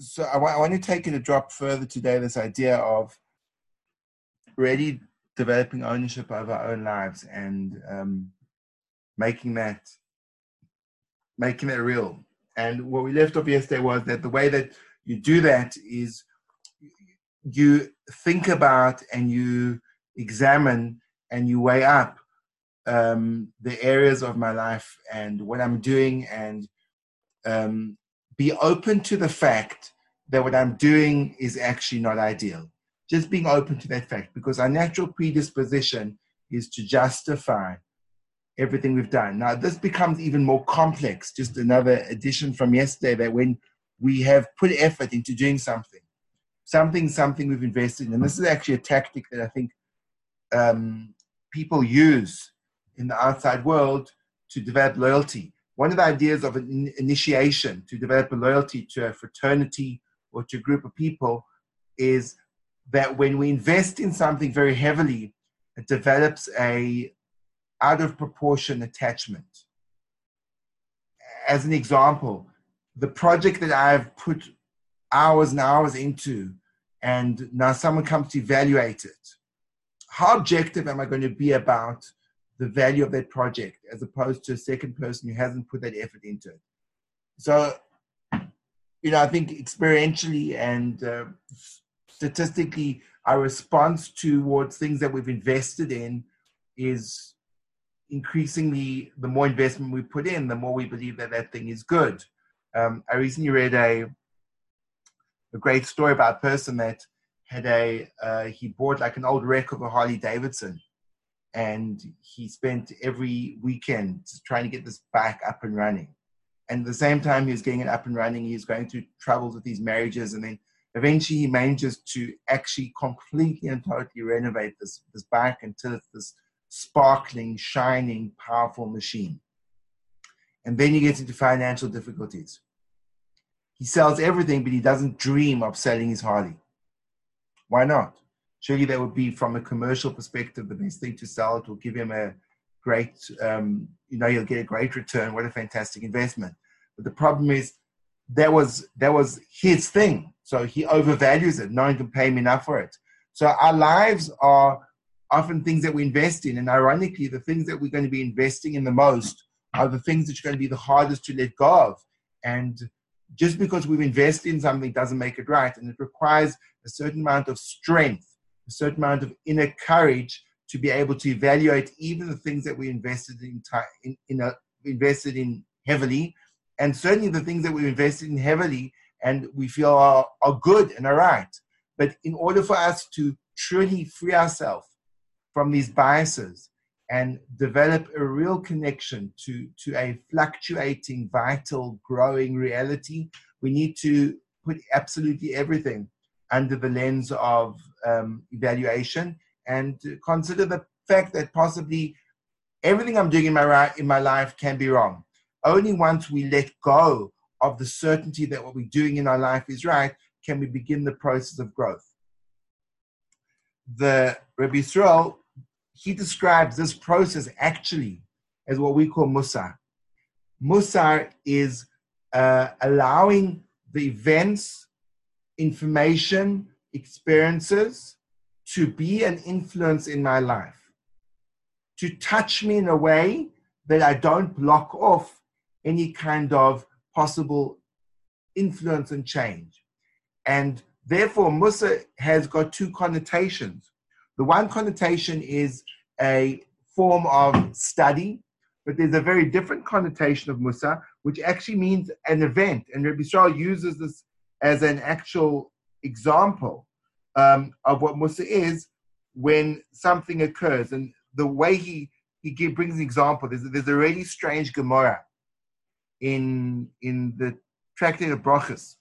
so I, want to take it a drop further today. This idea of really developing ownership of our own lives and um, making that making that real. And what we left off yesterday was that the way that you do that is you think about and you examine and you weigh up um, the areas of my life and what I'm doing and um, be open to the fact that what I'm doing is actually not ideal. Just being open to that fact because our natural predisposition is to justify everything we've done. Now, this becomes even more complex. Just another addition from yesterday that when we have put effort into doing something, something, something we've invested in, and this is actually a tactic that I think um, people use in the outside world to develop loyalty. One of the ideas of an initiation to develop a loyalty to a fraternity or to a group of people is that when we invest in something very heavily, it develops a out of proportion attachment. As an example, the project that I've put hours and hours into, and now someone comes to evaluate it. How objective am I going to be about the value of that project as opposed to a second person who hasn't put that effort into it? So, you know, I think experientially and uh, statistically, our response towards things that we've invested in is increasingly the more investment we put in, the more we believe that that thing is good. Um, I recently read a a great story about a person that had a uh, he bought like an old wreck of a Harley Davidson, and he spent every weekend trying to get this bike up and running. And at the same time he was getting it up and running, he was going through troubles with these marriages, and then eventually he manages to actually completely and totally renovate this this bike until it's this sparkling, shining, powerful machine. And then he gets into financial difficulties. He sells everything, but he doesn't dream of selling his Harley. Why not? Surely that would be, from a commercial perspective, the best thing to sell. It will give him a great, um, you know, he'll get a great return. What a fantastic investment! But the problem is, that was that was his thing. So he overvalues it. No one can pay him enough for it. So our lives are often things that we invest in. And ironically, the things that we're going to be investing in the most are the things that are going to be the hardest to let go of. And just because we've invested in something doesn't make it right. And it requires a certain amount of strength, a certain amount of inner courage to be able to evaluate even the things that we invested in, in, in a, invested in heavily, and certainly the things that we invested in heavily and we feel are, are good and are right. But in order for us to truly free ourselves from these biases and develop a real connection to, to a fluctuating, vital, growing reality, we need to put absolutely everything under the lens of um, evaluation and consider the fact that possibly everything I'm doing in my, in my life can be wrong. Only once we let go of the certainty that what we're doing in our life is right can we begin the process of growth. The Rabbi Yisrael he describes this process actually as what we call musar. Musar is uh, allowing the events, information, experiences to be an influence in my life, to touch me in a way that I don't block off any kind of possible influence and change. And therefore, Musar has got two connotations. The one connotation is a form of study, but there's a very different connotation of Musar, which actually means an event. And Rabbi Yisrael uses this as an actual example um, of what Musar is when something occurs. And the way he, he give, brings an example, there's, there's a really strange Gemara in, in the Tractate of Brachas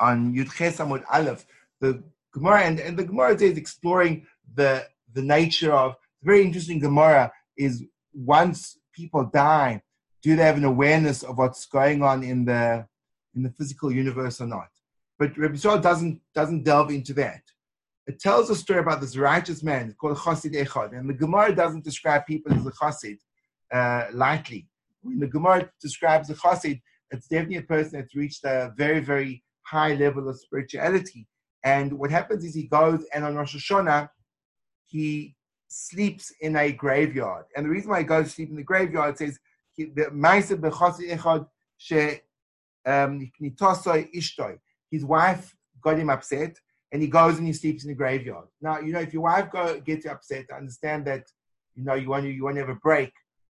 on Yud Amud Aleph. The Gemara, and, and the Gemara is exploring the the nature of very interesting Gemara is once people die, do they have an awareness of what's going on in the in the physical universe or not? But Rabbi Yisrael doesn't doesn't delve into that. It tells a story about this righteous man called Chassid Echad, and the Gemara doesn't describe people as a Chassid uh, lightly. When the Gemara describes a Chassid, it's definitely a person that's reached a very very high level of spirituality. And what happens is he goes and on Rosh Hashanah, he sleeps in a graveyard. And the reason why he goes to sleep in the graveyard says the um, his wife got him upset and he goes and he sleeps in the graveyard. Now, you know, if your wife go gets upset, I understand that, you know, you want to, you want to have a break.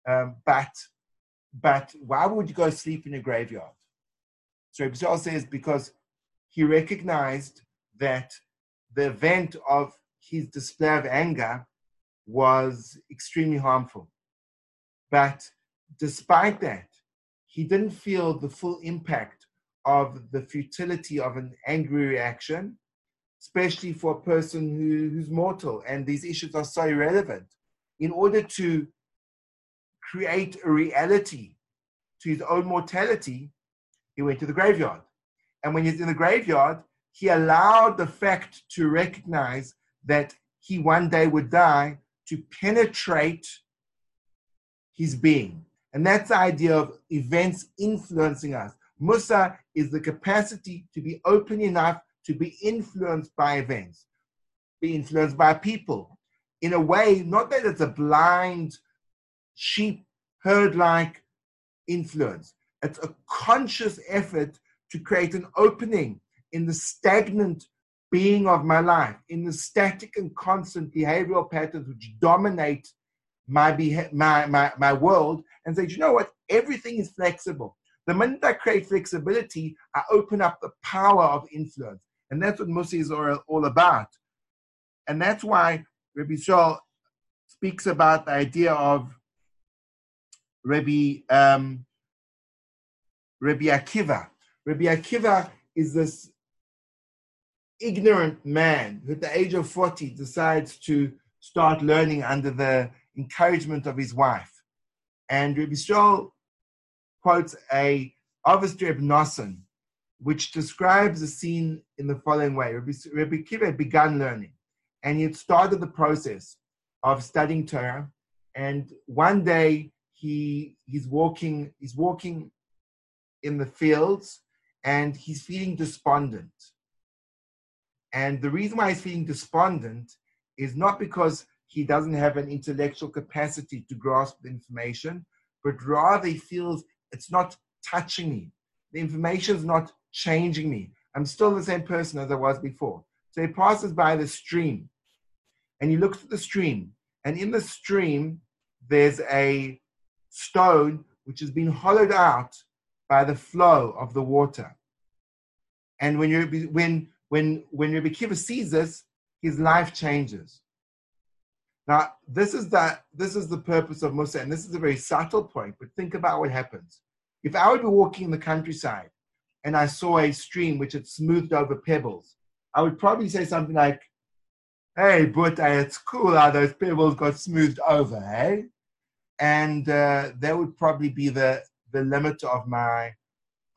Um, but, but why would you go sleep in a graveyard? So Ibn says because he recognized that the event of his display of anger was extremely harmful. But despite that, he didn't feel the full impact of the futility of an angry reaction, especially for a person who, who's mortal and these issues are so irrelevant. In order to create a reality to his own mortality, he went to the graveyard. And when he's in the graveyard, he allowed the fact to recognize that he one day would die to penetrate his being. And that's the idea of events influencing us. Musar is the capacity to be open enough to be influenced by events, be influenced by people in a way, not that it's a blind sheep herd like influence. It's a conscious effort to create an opening in the stagnant being of my life, in the static and constant behavioral patterns which dominate my, beha- my, my, my world, and say, you know what? Everything is flexible. The minute I create flexibility, I open up the power of influence. And that's what Musar is all, all about. And that's why Rabbi Shaul speaks about the idea of Rabbi, um, Rabbi Akiva. Rabbi Akiva is this ignorant man who at the age of 40 decides to start learning under the encouragement of his wife. And Rabbi Shaul quotes a Reb Nosson, which describes the scene in the following way. Rabbi, Rabbi Kiva had begun learning, and he had started the process of studying Torah. And one day he he's walking he's walking in the fields, and he's feeling despondent. And the reason why he's feeling despondent is not because he doesn't have an intellectual capacity to grasp the information, but rather he feels it's not touching me. The information is not changing me. I'm still the same person as I was before. So he passes by the stream and he looks at the stream. And in the stream, there's a stone which has been hollowed out by the flow of the water. And when, you when when when Rabbi Kiva sees this, his life changes. Now, this is the this is the purpose of Musar, and this is a very subtle point. But think about what happens if I would be walking in the countryside and I saw a stream which had smoothed over pebbles. I would probably say something like, "Hey, but it's cool how those pebbles got smoothed over, hey?" And uh, that would probably be the the limit of my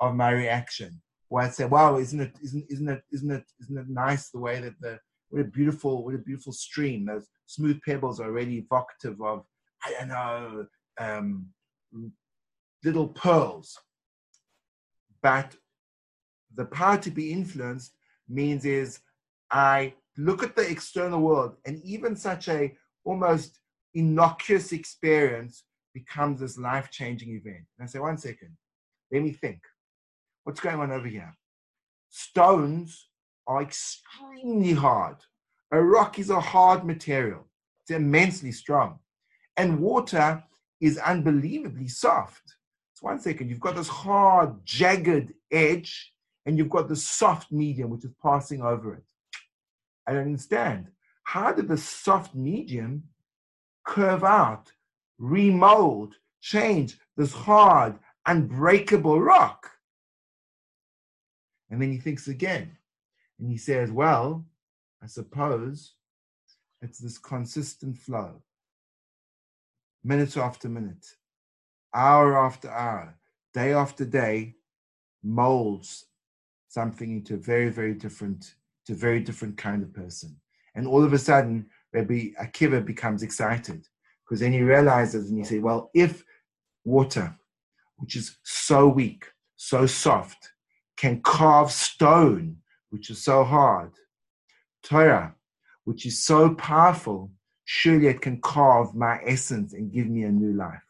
of my reaction where I'd say, "Wow, isn't it isn't isn't it isn't it isn't it nice the way that the what a beautiful what a beautiful stream those smooth pebbles are really evocative of I don't know um, little pearls." But the power to be influenced means is I look at the external world and even such a almost innocuous experience becomes this life-changing event. And I say, one second, let me think. What's going on over here? Stones are extremely hard. A rock is a hard material, it's immensely strong. And water is unbelievably soft. So, one second, you've got this hard, jagged edge, and you've got the soft medium which is passing over it. I don't understand. How did the soft medium curve out, remold, change this hard, unbreakable rock? And then he thinks again and he says, Well, I suppose it's this consistent flow, minute after minute, hour after hour, day after day, molds something into a very, very different, to a very different kind of person. And all of a sudden, Rabbi Akiva becomes excited because then he realizes and he says, Well, if water, which is so weak, so soft, can carve stone, which is so hard. Torah, which is so powerful, surely it can carve my essence and give me a new life.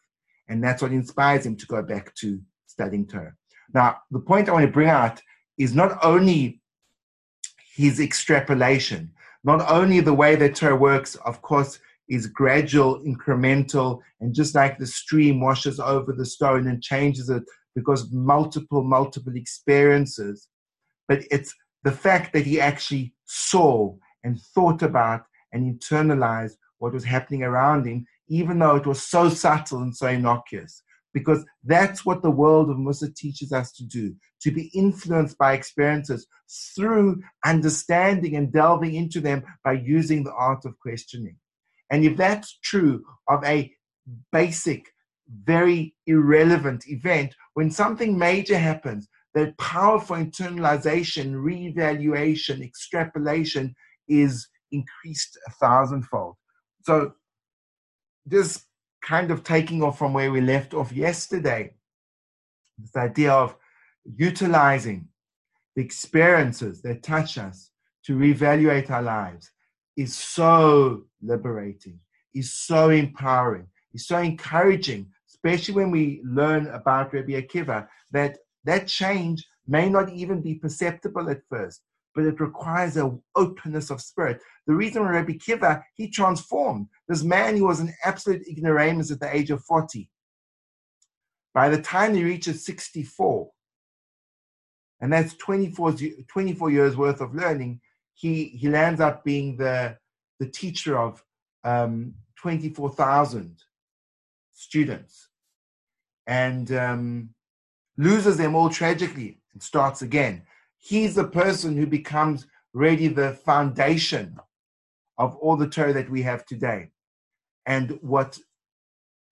And that's what inspires him to go back to studying Torah. Now, the point I want to bring out is not only his extrapolation, not only the way that Torah works, of course, is gradual, incremental, and just like the stream washes over the stone and changes it because multiple, multiple experiences. But it's the fact that he actually saw and thought about and internalized what was happening around him, even though it was so subtle and so innocuous. Because that's what the world of Musar teaches us to do to be influenced by experiences through understanding and delving into them by using the art of questioning. And if that's true of a basic, very irrelevant event, when something major happens, that powerful internalization, reevaluation, extrapolation is increased a thousandfold. So, just kind of taking off from where we left off yesterday, this idea of utilizing the experiences that touch us to reevaluate our lives is so liberating, is so empowering, is so encouraging, especially when we learn about Rabbi Akiva, that that change may not even be perceptible at first, but it requires an openness of spirit. The reason Rabbi Akiva, he transformed. This man, he was an absolute ignoramus at the age of 40. By the time he reaches 64, and that's 24, 24 years worth of learning, he, he lands up being the, the teacher of um, 24,000 students and um, loses them all tragically and starts again. He's the person who becomes really the foundation of all the Torah that we have today. And what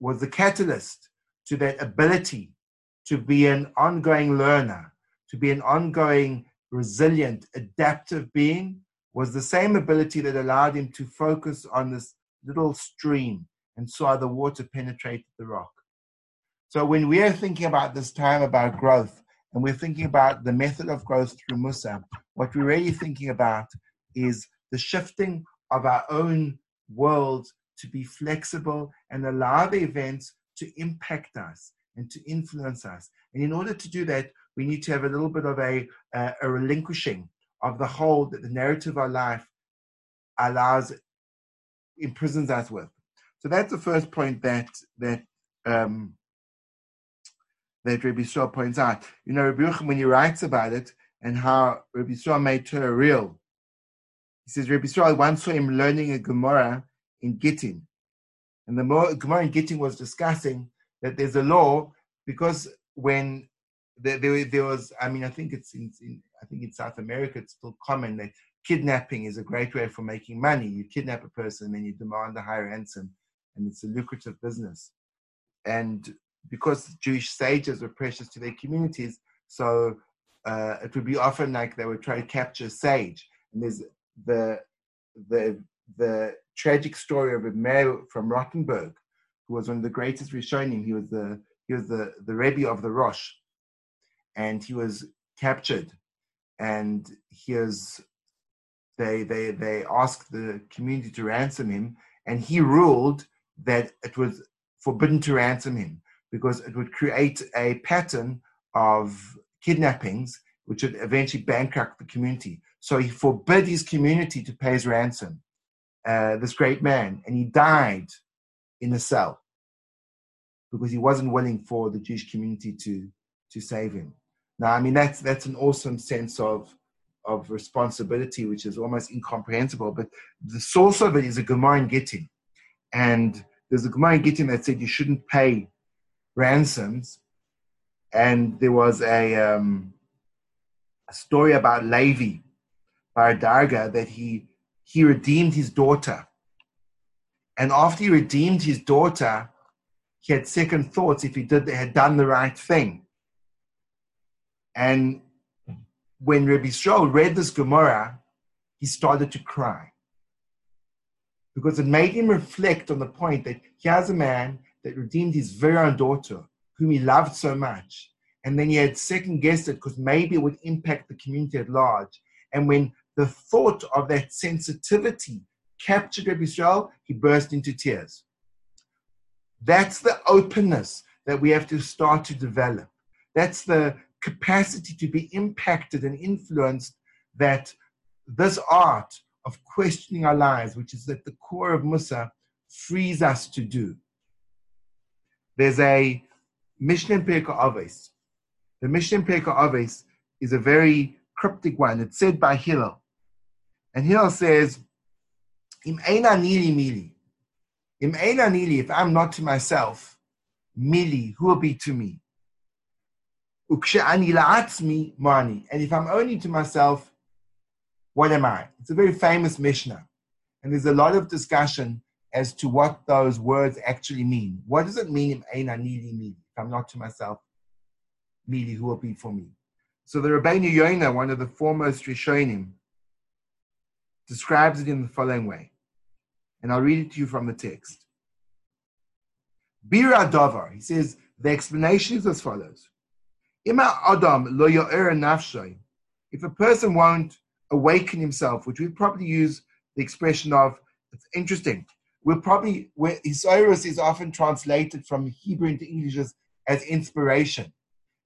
was the catalyst to that ability to be an ongoing learner, to be an ongoing, resilient, adaptive being was the same ability that allowed him to focus on this little stream and saw the water penetrate the rock. So when we are thinking about this time about growth, and we're thinking about the method of growth through Musar, what we're really thinking about is the shifting of our own world to be flexible and allow the events to impact us and to influence us. And in order to do that, we need to have a little bit of a, uh, a relinquishing of the hold that the narrative of our life allows, imprisons us with. So that's the first point that that um, that Rabbi Shaw points out. You know, Rabbi Yochanan, when he writes about it and how Rabbi Shaw made Torah real, he says Rabbi Shaw once saw him learning a Gemara in Gittin. And the Gemara in Gittin was discussing that there's a law because when there, there, there was, I mean, I think it's in, in, I think in South America, it's still common that kidnapping is a great way for making money. You kidnap a person and you demand a higher ransom, and it's a lucrative business. And because Jewish sages were precious to their communities, so uh, it would be often like they would try to capture a sage. And there's the the the tragic story of a mayor from Rothenburg, who was one of the greatest Rishonim. He was the he was the the Rebbe of the Rosh, and he was captured. And here's they they they asked the community to ransom him, and he ruled that it was forbidden to ransom him because it would create a pattern of kidnappings which would eventually bankrupt the community. So he forbid his community to pay his ransom, uh, this great man, and he died in a cell because he wasn't willing for the Jewish community to, to save him. Now, I mean, that's, that's an awesome sense of, of responsibility, which is almost incomprehensible, but the source of it is a Gemara in Gittin. And there's a Gemara in Gittin that said you shouldn't pay ransoms, and there was a, um, a story about Levi, Bar Darga, that he he redeemed his daughter, and after he redeemed his daughter, he had second thoughts if he did had done the right thing. And when Rabbi Shaul read this Gemara, he started to cry because it made him reflect on the point that here's a man that redeemed his very own daughter, whom he loved so much. and then he had second guessed it because maybe it would impact the community at large. And when the thought of that sensitivity captured Rabbi Israel, he burst into tears. That's the openness that we have to start to develop. That's the capacity to be impacted and influenced that this art of questioning our lives, which is at the core of Musar, frees us to do. There's a Mishnah in Pirkei Avos. The Mishnah in Pirkei Avos is a very cryptic one. It's said by Hillel. And Hillel says, Im eina nili mili. Im eina nili, if I'm not to myself, mili, who will be to me? Ukshe'ani la'atzmi mani. And if I'm only to myself, what am I? It's a very famous Mishnah. And there's a lot of discussion as to what those words actually mean. What does it mean? If I'm not to myself, mili, who will be for me? So the Rabbeinu Yonah, one of the foremost Rishonim, describes it in the following way. And I'll read it to you from the text. Bira Davar, he says, the explanation is as follows. Ima Adam lo. If a person won't awaken himself, which we probably use the expression of, it's interesting. We'll probably, where is often translated from Hebrew into English as, as inspiration.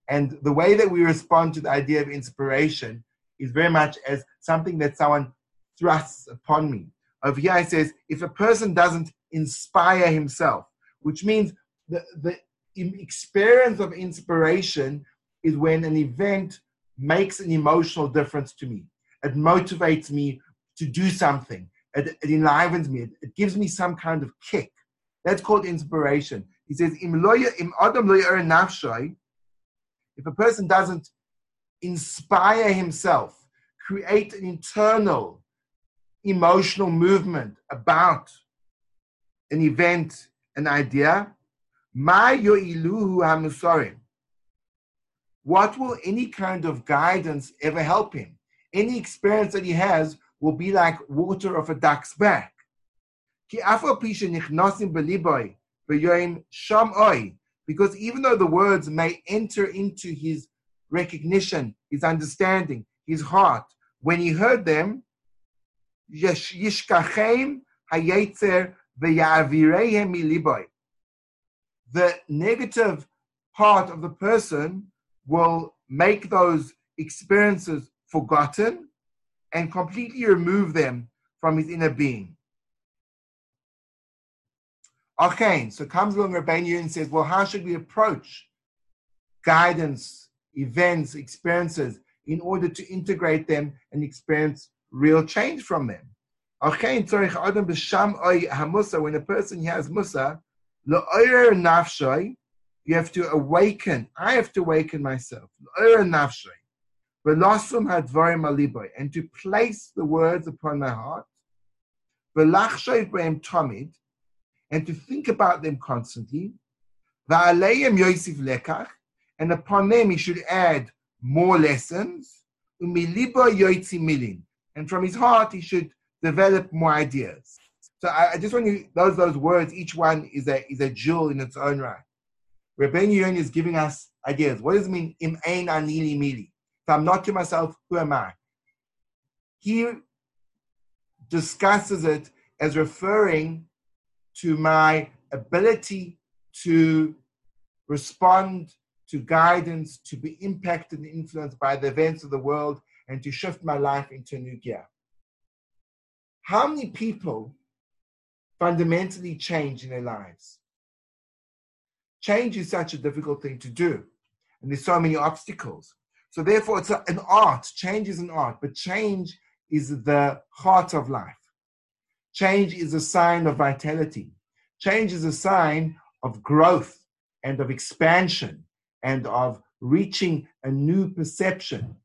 And the way that we respond to the idea of inspiration is very much as something that someone thrusts upon me. Over here, it says, if a person doesn't inspire himself, which means the, the experience of inspiration is when an event makes an emotional difference to me. It motivates me to do something. It, it enlivens me. It, it, gives me some kind of kick. That's called inspiration. He says, im im adam er nafshay, if a person doesn't inspire himself, create an internal emotional movement about an event, an idea, my yo'iluhu hamusarim. What will any kind of guidance ever help him? Any experience that he has will be like water of a duck's back. Because even though the words may enter into his recognition, his understanding, his heart, when he heard them. The negative part of the person will make those experiences forgotten and completely remove them from his inner being. Okay, so comes along Rabbeinu and says, well, how should we approach guidance, events, experiences in order to integrate them and experience real change from them. Okay, When a person has musar, you have to awaken. I have to awaken myself. And to place the words upon my heart. And to think about them constantly. And upon them he should add more lessons and from his heart he should develop more ideas. So I, I just want you those those words. Each one is a is a jewel in its own right. Rabbeinu Yonah is giving us ideas. What does it mean? Im ein anili mili. If I'm not to myself, who am I? He discusses it as referring to my ability to respond to guidance, to be impacted and influenced by the events of the world, and to shift my life into a new gear. How many people fundamentally change in their lives? Change is such a difficult thing to do, and there's so many obstacles. So, therefore, it's an art. Change is an art, but change is the heart of life. Change is a sign of vitality. Change is a sign of growth and of expansion and of reaching a new perception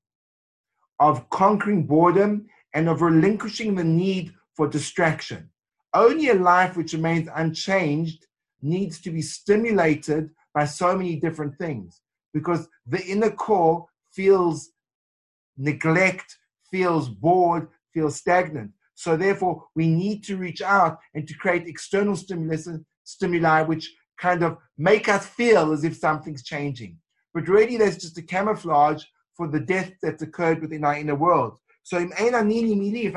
of conquering boredom and of relinquishing the need for distraction. Only a life which remains unchanged needs to be stimulated by so many different things because the inner core feels neglect, feels bored, feels stagnant. So therefore, we need to reach out and to create external stimulus, stimuli which kind of make us feel as if something's changing. but really that's just a camouflage for the death that's occurred within our inner world. So if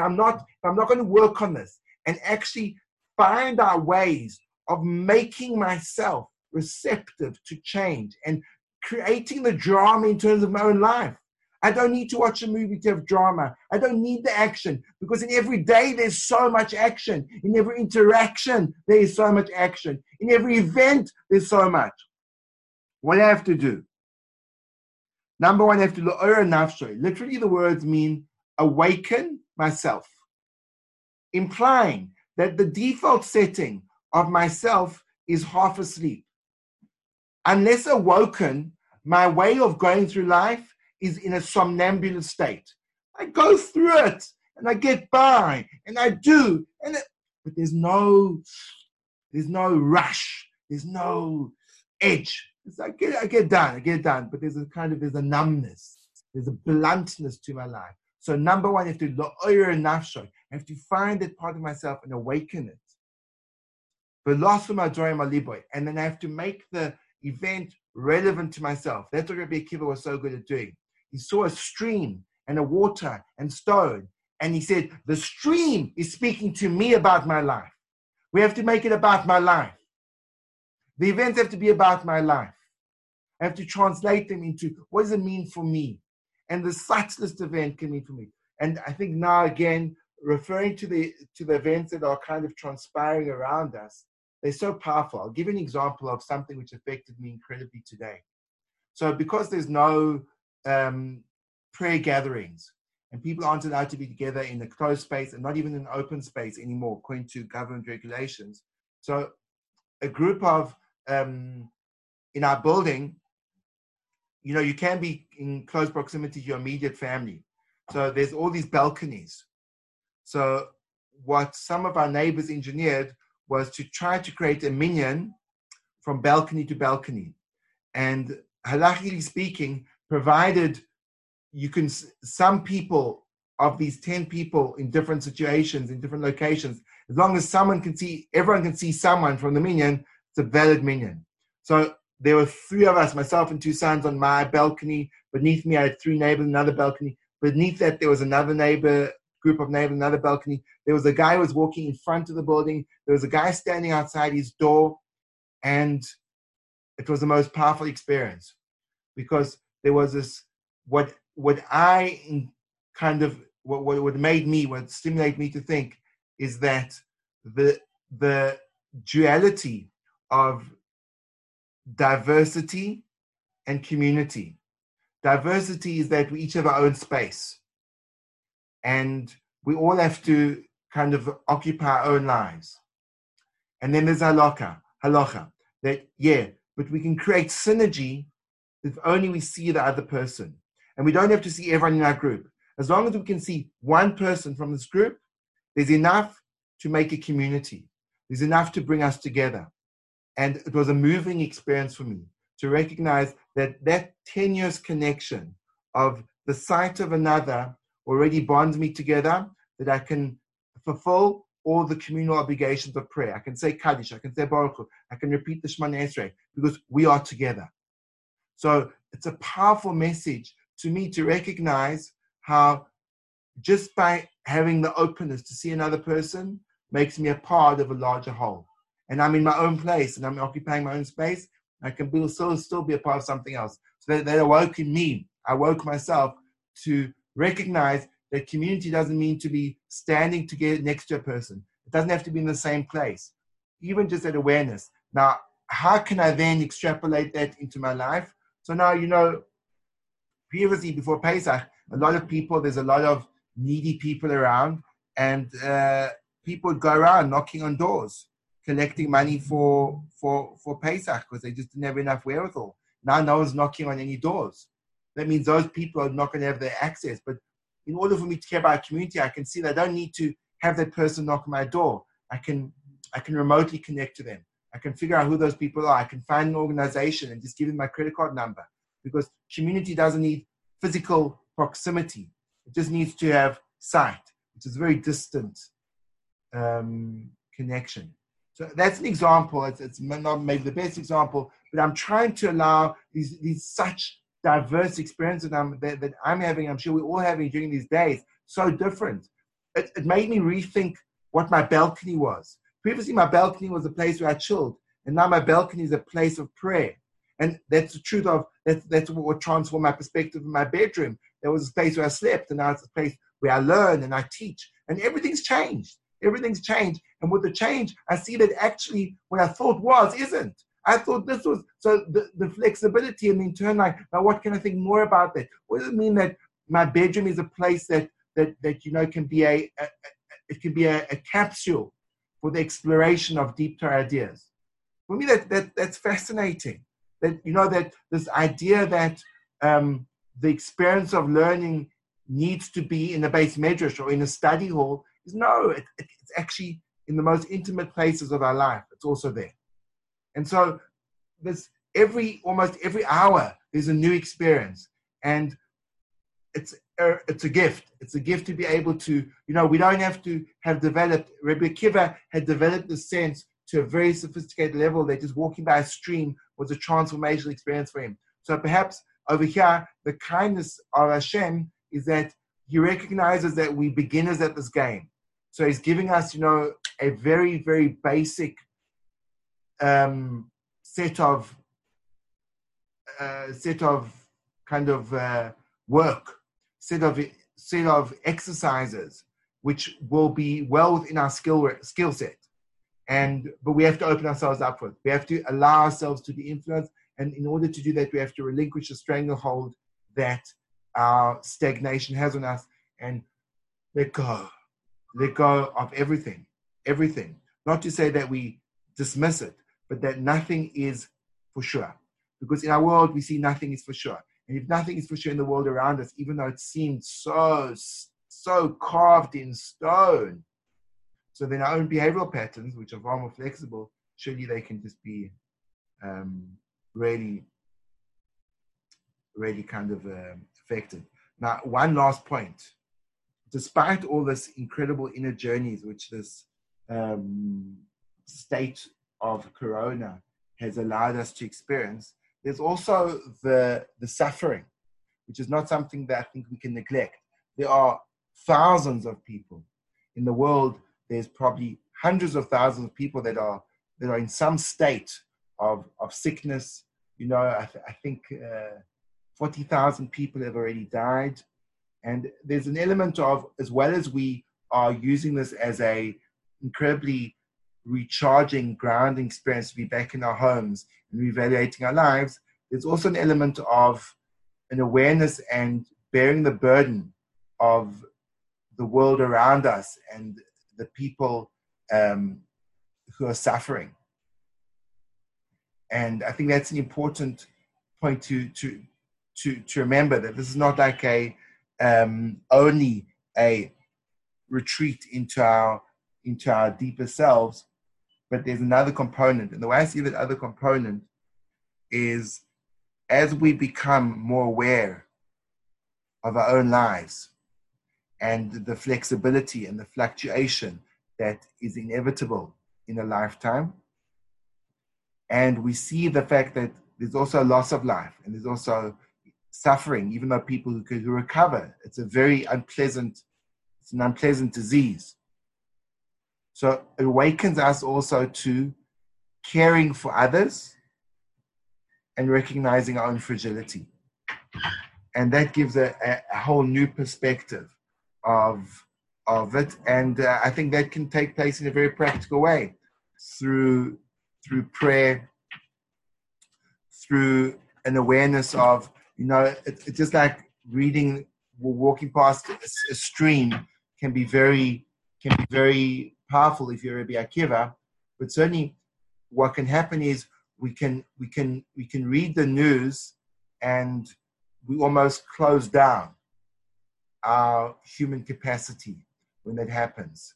I'm not if I'm not going to work on this and actually find our ways of making myself receptive to change and creating the drama in terms of my own life. I don't need to watch a movie to have drama. I don't need the action because in every day there's so much action. In every interaction, there is so much action. In every event, there's so much. What do I have to do? Number one, I have to lo'ora oh, nafshoy. Literally, the words mean awaken myself, implying that the default setting of myself is half asleep. Unless awoken, my way of going through life is in a somnambulous state. I go through it and I get by and I do, and it, but there's no, there's no rush, there's no edge. It's, I get, I get done, I get done, but there's a kind of there's a numbness, there's a bluntness to my life. So number one, I have to lo'oyer nafsho. I have to find that part of myself and awaken it. But lost from my and then I have to make the event relevant to myself. That's what Rabbi Akiva was so good at doing. He saw a stream and a water and stone, and he said, The stream is speaking to me about my life. We have to make it about my life. The events have to be about my life. I have to translate them into what does it mean for me? And the subtlest event can mean for me. And I think now again, referring to the to the events that are kind of transpiring around us, they're so powerful. I'll give you an example of something which affected me incredibly today. So, because there's no um, prayer gatherings and people aren't allowed to be together in a closed space and not even in an open space anymore, according to government regulations. So, a group of um, in our building, you know, you can be in close proximity to your immediate family. So, there's all these balconies. So, what some of our neighbors engineered was to try to create a minyan from balcony to balcony. And halachically speaking, provided you can, some people of these 10 people in different situations, in different locations, as long as someone can see, everyone can see someone from the minyan, it's a valid minyan. So there were three of us, myself and two sons on my balcony. Beneath me, I had three neighbors, another balcony. Beneath that, there was another neighbor group of neighbors, another balcony. There was a guy who was walking in front of the building. There was a guy standing outside his door. And it was the most powerful experience because there was this, what, what I kind of, what, what, what made me, what stimulated me to think is that the, the duality of diversity and community. Diversity is that we each have our own space and we all have to kind of occupy our own lives. And then there's halacha, halacha, that yeah, but we can create synergy if only we see the other person. And we don't have to see everyone in our group. As long as we can see one person from this group, there's enough to make a community. There's enough to bring us together. And it was a moving experience for me to recognize that that tenuous connection of the sight of another already bonds me together that I can fulfill all the communal obligations of prayer. I can say Kaddish, I can say Barchu, I can repeat the Shemoneh Esrei because we are together. So it's a powerful message to me to recognize how just by having the openness to see another person makes me a part of a larger whole. And I'm in my own place and I'm occupying my own space. I can be, still, still be a part of something else. So that, that awoke in me. I woke myself to recognize that community doesn't mean to be standing together next to a person. It doesn't have to be in the same place. Even just that awareness. Now, how can I then extrapolate that into my life? So now, you know, previously before Pesach, a lot of people, there's a lot of needy people around, and uh, people would go around knocking on doors, collecting money for for for Pesach because they just didn't have enough wherewithal. Now no one's knocking on any doors that means those people are not going to have the access. But in order for me to care about community, I can see that I don't need to have that person knock on my door. I can I can remotely connect to them. I can figure out who those people are. I can find an organization and just give them my credit card number because community doesn't need physical proximity. It just needs to have sight, which is a very distant um, connection. So that's an example. It's, it's not maybe the best example, but I'm trying to allow these, these such diverse experiences that I'm, that, that I'm having, I'm sure we're all having during these days, so different. It, it made me rethink what my balcony was. Previously, my balcony was a place where I chilled, and now my balcony is a place of prayer. And that's the truth of that's, that's what transformed my perspective in my bedroom. There was a place where I slept, and now it's a place where I learn and I teach, and everything's changed. Everything's changed. And with the change, I see that actually what I thought was isn't. I thought this was so the, the flexibility and then turn like, now what can I think more about that? What does it mean that my bedroom is a place that that that you know can be a, a, a it can be a, a, capsule for the exploration of deep ideas. For me, that, that that's fascinating. That you know that this idea that um, the experience of learning needs to be in a beis medrash or in a study hall is no, it, it, it's actually in the most intimate places of our life. It's also there. And so there's every almost every hour there's a new experience. And it's a, it's a gift. It's a gift to be able to, you know, we don't have to have developed, Rebbe Kiva had developed the sense to a very sophisticated level that just walking by a stream was a transformational experience for him. So perhaps over here, the kindness of Hashem is that he recognizes that we beginners at this game. So he's giving us, you know, a very, very basic um, set of uh, set of kind of uh, work, set of set of exercises, which will be well within our skill skill set. And but we have to open ourselves up for it. We have to allow ourselves to be influenced, and in order to do that, we have to relinquish the stranglehold that our stagnation has on us and let go. Let go of everything, everything. Not to say that we dismiss it, but that nothing is for sure. Because in our world, we see nothing is for sure. And if nothing is for sure in the world around us, even though it seemed so, so carved in stone, so then our own behavioral patterns, which are far more flexible, surely they can just be um, really, really kind of um, affected. Now, one last point. Despite all this incredible inner journeys, which this um, state of corona has allowed us to experience, there's also the, the suffering, which is not something that I think we can neglect. There are thousands of people in the world. There's probably hundreds of thousands of people that are that are in some state of, of sickness. You know, I, th- I think uh, 40,000 people have already died. And there's an element of, as well as we are using this as a incredibly recharging, grounding experience to be back in our homes and reevaluating our lives, there's also an element of an awareness and bearing the burden of the world around us and the people um, who are suffering. And I think that's an important point to, to, to, to remember that this is not like a um, only a retreat into our into our deeper selves, but there's another component. And the way I see that other component is as we become more aware of our own lives and the flexibility and the fluctuation that is inevitable in a lifetime, and we see the fact that there's also a loss of life and there's also suffering, even though people who could recover, it's a very unpleasant, it's an unpleasant disease. So it awakens us also to caring for others and recognizing our own fragility. And that gives a, a whole new perspective of, of it. And uh, I think that can take place in a very practical way through, through prayer, through an awareness of, you know, it, it's just like reading, walking past a, a stream can be very, can be very powerful if you're a Akiva, but certainly what can happen is we can we can we can read the news and we almost close down our human capacity when that happens.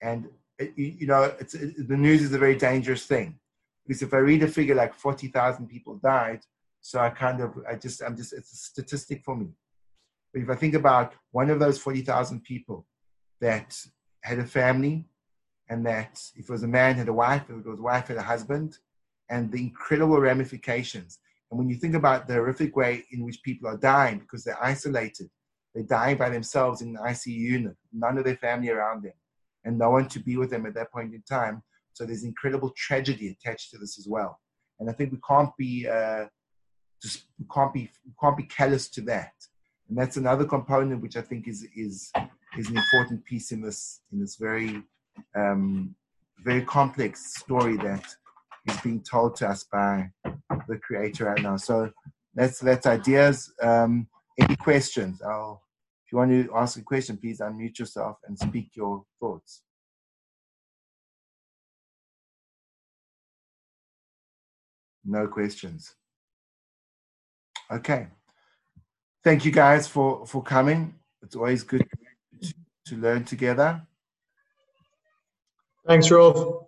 And you know it, the news is a very dangerous thing. Because if i read a figure like 40,000 people died so i kind of i just i'm just it's a statistic for me. But if i think about one of those 40,000 people that had a family and that if it was a man had a wife, if it was a wife had a husband, and the incredible ramifications. And when you think about the horrific way in which people are dying because they're isolated, they're dying by themselves in an ICU unit, none of their family around them, and no one to be with them at that point in time. So there's incredible tragedy attached to this as well. And I think we can't be uh, just we can't be we can't be callous to that. And that's another component which I think is is is an important piece in this in this very um, very complex story that is being told to us by the creator right now. So that's that's ideas. Um, any questions? I'll if you want to ask a question, please unmute yourself and speak your thoughts. No questions. Okay. Thank you guys for for coming. It's always good to, to learn together. Thanks, Rolf.